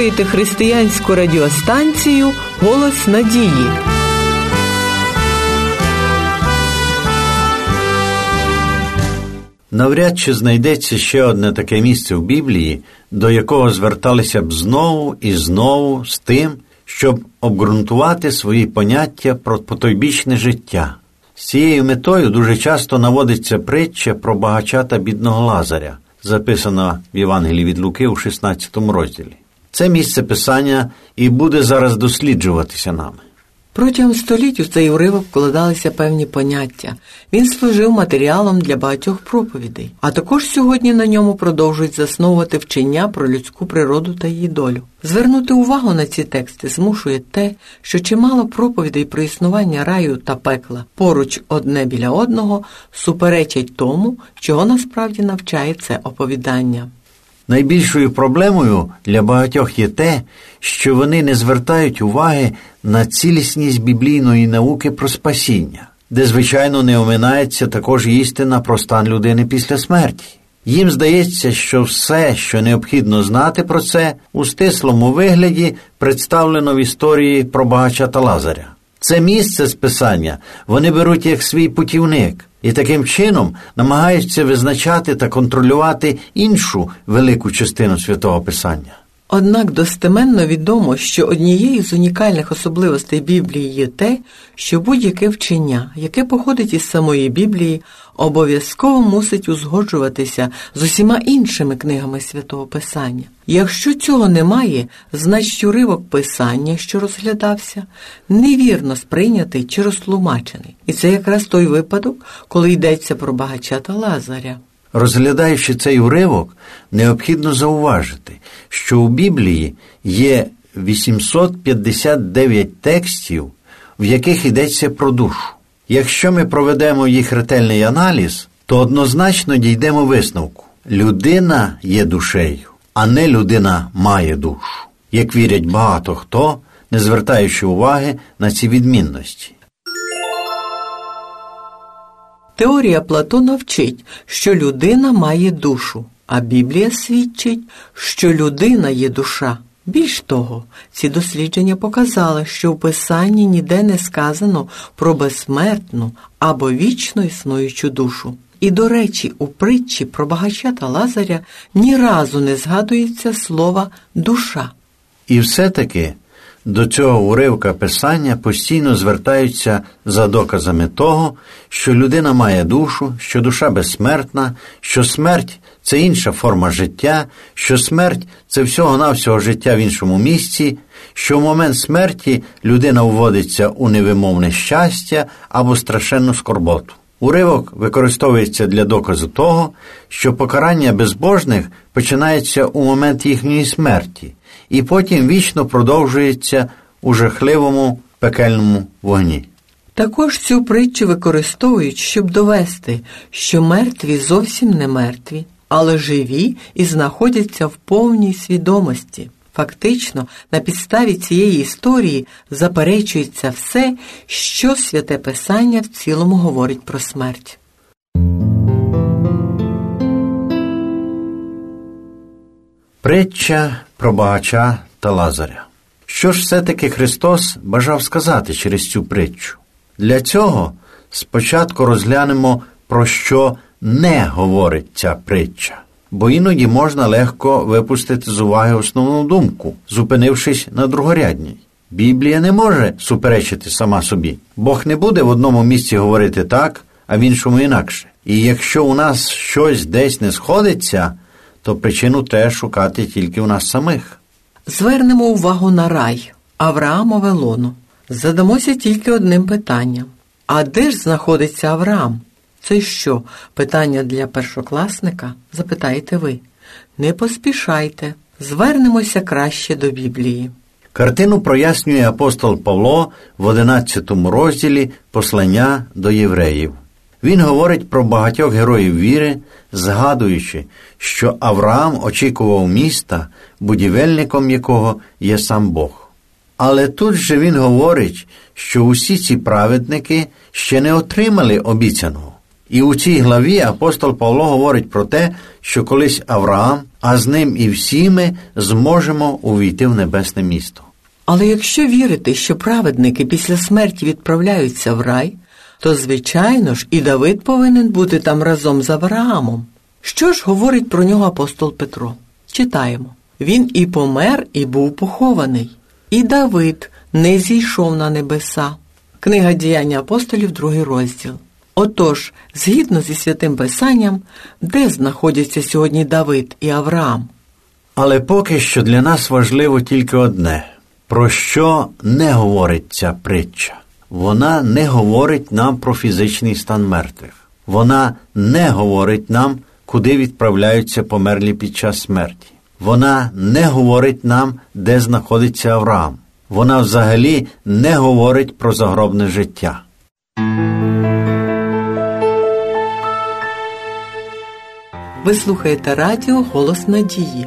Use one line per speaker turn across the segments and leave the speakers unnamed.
слухаєте християнську радіостанцію Голос надії.
Навряд чи знайдеться ще одне таке місце в Біблії, до якого зверталися б знову і знову з тим, щоб обґрунтувати свої поняття про потойбічне життя. З цією метою дуже часто наводиться притча про багача та бідного Лазаря, записана в Євангелії від Луки у 16 розділі. Це місце писання і буде зараз досліджуватися нами.
Протягом століть у цей уривок вкладалися певні поняття. Він служив матеріалом для багатьох проповідей, а також сьогодні на ньому продовжують засновувати вчення про людську природу та її долю. Звернути увагу на ці тексти змушує те, що чимало проповідей про існування раю та пекла поруч одне біля одного суперечать тому, чого насправді навчає це оповідання.
Найбільшою проблемою для багатьох є те, що вони не звертають уваги на цілісність біблійної науки про спасіння, де, звичайно, не оминається також істина про стан людини після смерті. Їм здається, що все, що необхідно знати про це, у стислому вигляді представлено в історії про багача та Лазаря. Це місце списання вони беруть як свій путівник і таким чином намагаються визначати та контролювати іншу велику частину святого Писання.
Однак достеменно відомо, що однією з унікальних особливостей Біблії є те, що будь-яке вчення, яке походить із самої Біблії, обов'язково мусить узгоджуватися з усіма іншими книгами святого Писання. Якщо цього немає, значить уривок писання, що розглядався, невірно сприйнятий чи розтлумачений. І це якраз той випадок, коли йдеться про багача та Лазаря.
Розглядаючи цей уривок, необхідно зауважити, що у Біблії є 859 текстів, в яких йдеться про душу. Якщо ми проведемо їх ретельний аналіз, то однозначно дійдемо висновку: людина є душею, а не людина має душу, як вірять багато хто, не звертаючи уваги на ці відмінності.
Теорія Платона вчить, що людина має душу, а Біблія свідчить, що людина є душа. Більш того, ці дослідження показали, що в Писанні ніде не сказано про безсмертну або вічно існуючу душу. І, до речі, у притчі про багача та Лазаря ні разу не згадується слова душа.
І все-таки до цього уривка писання постійно звертаються за доказами того, що людина має душу, що душа безсмертна, що смерть це інша форма життя, що смерть це всього-навсього життя в іншому місці, що в момент смерті людина вводиться у невимовне щастя або страшенну скорботу. Уривок використовується для доказу того, що покарання безбожних починається у момент їхньої смерті і потім вічно продовжується у жахливому пекельному вогні.
Також цю притчу використовують, щоб довести, що мертві зовсім не мертві, але живі і знаходяться в повній свідомості. Фактично, на підставі цієї історії заперечується все, що святе Писання в цілому говорить про смерть.
Притча про багача та Лазаря. Що ж все-таки Христос бажав сказати через цю притчу? Для цього спочатку розглянемо, про що не говорить ця притча, бо іноді можна легко випустити з уваги основну думку, зупинившись на другорядній. Біблія не може суперечити сама собі. Бог не буде в одному місці говорити так, а в іншому інакше. І якщо у нас щось десь не сходиться, то причину треба шукати тільки у нас самих.
Звернемо увагу на рай Авраамове лоно. Задамося тільки одним питанням. А де ж знаходиться Авраам? Це що, питання для першокласника? Запитаєте ви. Не поспішайте, звернемося краще до Біблії.
Картину прояснює апостол Павло в 11 розділі Послання до євреїв. Він говорить про багатьох героїв віри, згадуючи, що Авраам очікував міста, будівельником якого є сам Бог. Але тут же він говорить, що усі ці праведники ще не отримали обіцяного. І у цій главі апостол Павло говорить про те, що колись Авраам а з ним і всі ми зможемо увійти в небесне місто.
Але якщо вірити, що праведники після смерті відправляються в рай, то, звичайно ж, і Давид повинен бути там разом з Авраамом. Що ж говорить про нього апостол Петро? Читаємо. Він і помер, і був похований. І Давид не зійшов на небеса. Книга діяння апостолів, другий розділ. Отож, згідно зі святим Писанням, де знаходяться сьогодні Давид і Авраам?
Але поки що для нас важливо тільки одне: про що не говорить ця притча. Вона не говорить нам про фізичний стан мертвих. Вона не говорить нам, куди відправляються померлі під час смерті. Вона не говорить нам, де знаходиться Авраам. Вона взагалі не говорить про загробне життя.
Ви слухаєте радіо Голос Надії.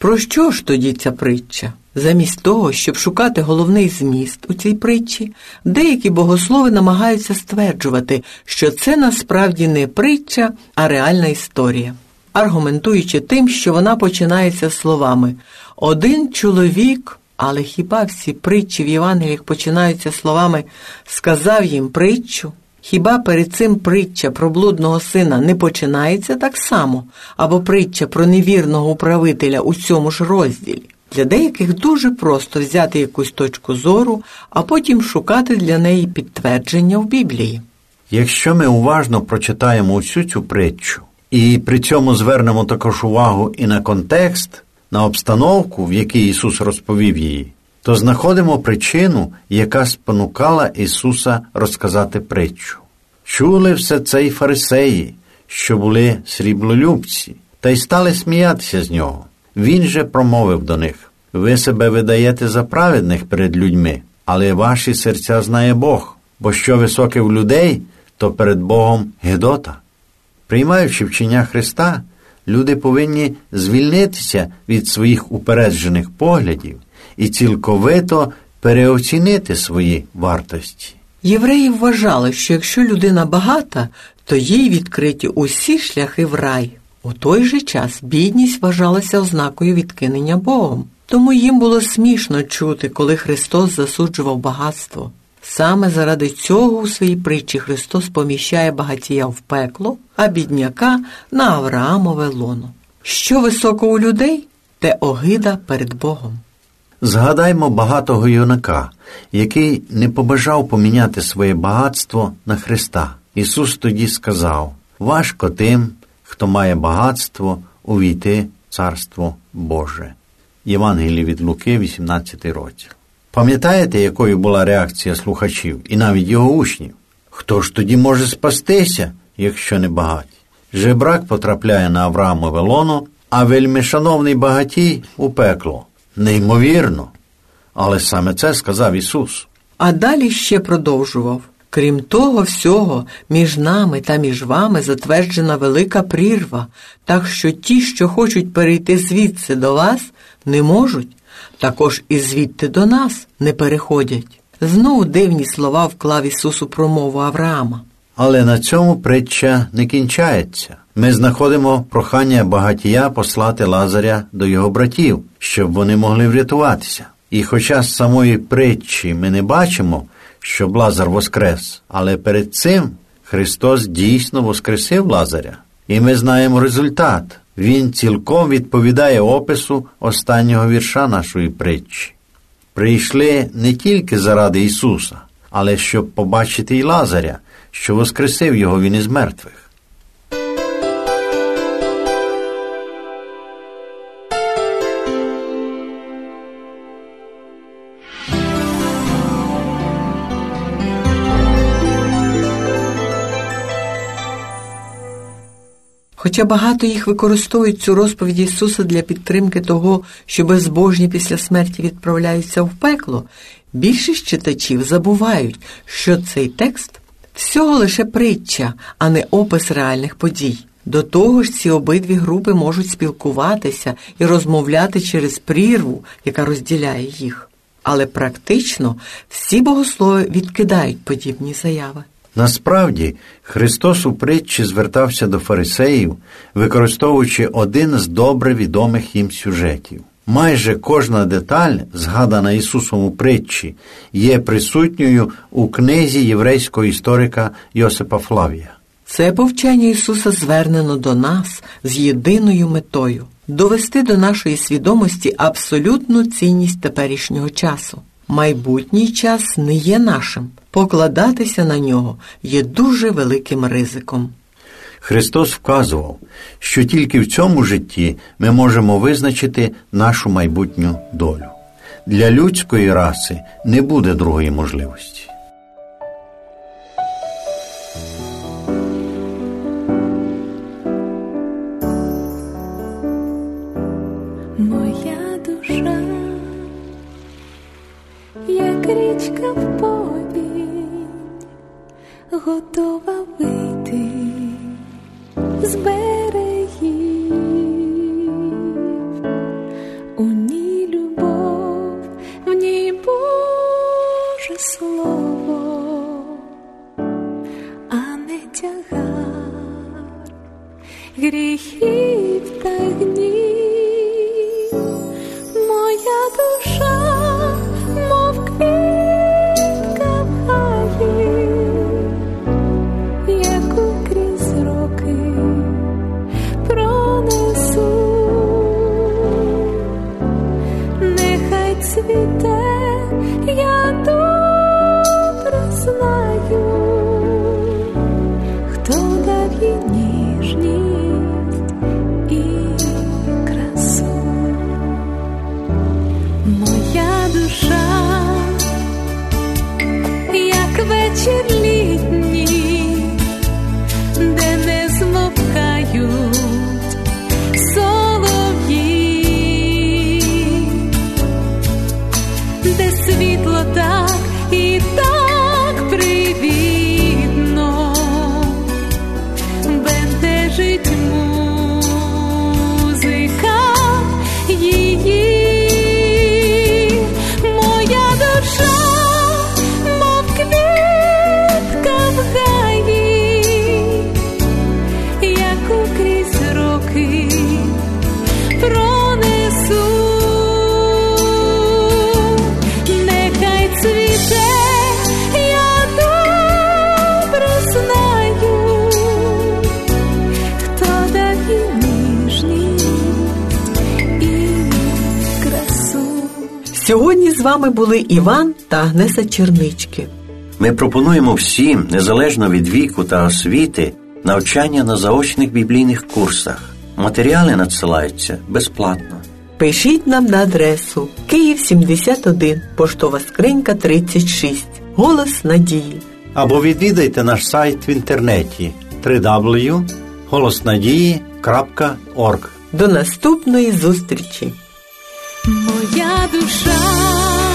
Про що ж тоді ця притча? Замість того, щоб шукати головний зміст у цій притчі, деякі богослови намагаються стверджувати, що це насправді не притча, а реальна історія, аргументуючи тим, що вона починається словами Один чоловік, але хіба всі притчі в Євангеліях починаються словами сказав їм притчу? Хіба перед цим притча про блудного сина не починається так само, або притча про невірного управителя у цьому ж розділі? Для деяких дуже просто взяти якусь точку зору, а потім шукати для неї підтвердження в Біблії.
Якщо ми уважно прочитаємо усю цю притчу і при цьому звернемо також увагу і на контекст, на обстановку, в якій Ісус розповів її, то знаходимо причину, яка спонукала Ісуса розказати притчу. Чули все це й фарисеї, що були сріблолюбці, та й стали сміятися з нього. Він же промовив до них ви себе видаєте за праведних перед людьми, але ваші серця знає Бог, бо що високе в людей, то перед Богом Гедота. Приймаючи вчення Христа, люди повинні звільнитися від своїх упереджених поглядів і цілковито переоцінити свої вартості.
Євреї вважали, що якщо людина багата, то їй відкриті усі шляхи в рай. У той же час бідність вважалася ознакою відкинення Богом. Тому їм було смішно чути, коли Христос засуджував багатство. Саме заради цього у своїй притчі Христос поміщає багатія в пекло, а бідняка на Авраамове лоно. Що високо у людей, те огида перед Богом.
Згадаймо багатого юнака, який не побажав поміняти своє багатство на Христа. Ісус тоді сказав: важко тим, хто має багатство, увійти в Царство Боже. Євангеліє від Луки, 18 розділ. Пам'ятаєте, якою була реакція слухачів і навіть його учнів? Хто ж тоді може спастися, якщо не багаті? Жебрак потрапляє на Авраамове лоно, а вельмишановний багатій у пекло. Неймовірно. Але саме це сказав Ісус.
А далі ще продовжував. Крім того всього, між нами та між вами затверджена велика прірва, так що ті, що хочуть перейти звідси до вас, не можуть, також і звідти до нас не переходять. Знову дивні слова вклав Ісус у промову Авраама.
Але на цьому притча не кінчається. Ми знаходимо прохання багатія послати Лазаря до його братів, щоб вони могли врятуватися. І хоча з самої притчі ми не бачимо, щоб Лазар воскрес, але перед цим Христос дійсно воскресив Лазаря. І ми знаємо результат. Він цілком відповідає опису останнього вірша нашої притчі. Прийшли не тільки заради Ісуса, але щоб побачити й Лазаря, що воскресив його він із мертвих.
Хоча багато їх використовують цю розповідь Ісуса для підтримки того, що безбожні після смерті відправляються в пекло, більшість читачів забувають, що цей текст всього лише притча, а не опис реальних подій. До того ж, ці обидві групи можуть спілкуватися і розмовляти через прірву, яка розділяє їх. Але практично всі богослови відкидають подібні заяви.
Насправді, Христос у притчі звертався до фарисеїв, використовуючи один з добре відомих їм сюжетів. Майже кожна деталь, згадана Ісусом у притчі, є присутньою у книзі єврейського історика Йосипа Флавія.
Це повчання Ісуса звернено до нас з єдиною метою довести до нашої свідомості абсолютну цінність теперішнього часу. Майбутній час не є нашим. Покладатися на нього є дуже великим ризиком.
Христос вказував, що тільки в цьому житті ми можемо визначити нашу майбутню долю. Для людської раси не буде другої можливості.
Готова вийти з берегів.
Сьогодні з вами були Іван та Агнеса Чернички.
Ми пропонуємо всім, незалежно від віку та освіти, навчання на заочних біблійних курсах. Матеріали надсилаються безплатно.
Пишіть нам на адресу Київ 71, поштова скринька 36, Голос Надії.
Або відвідайте наш сайт в інтернеті www.голоснадії.org
До наступної зустрічі!
Моя душа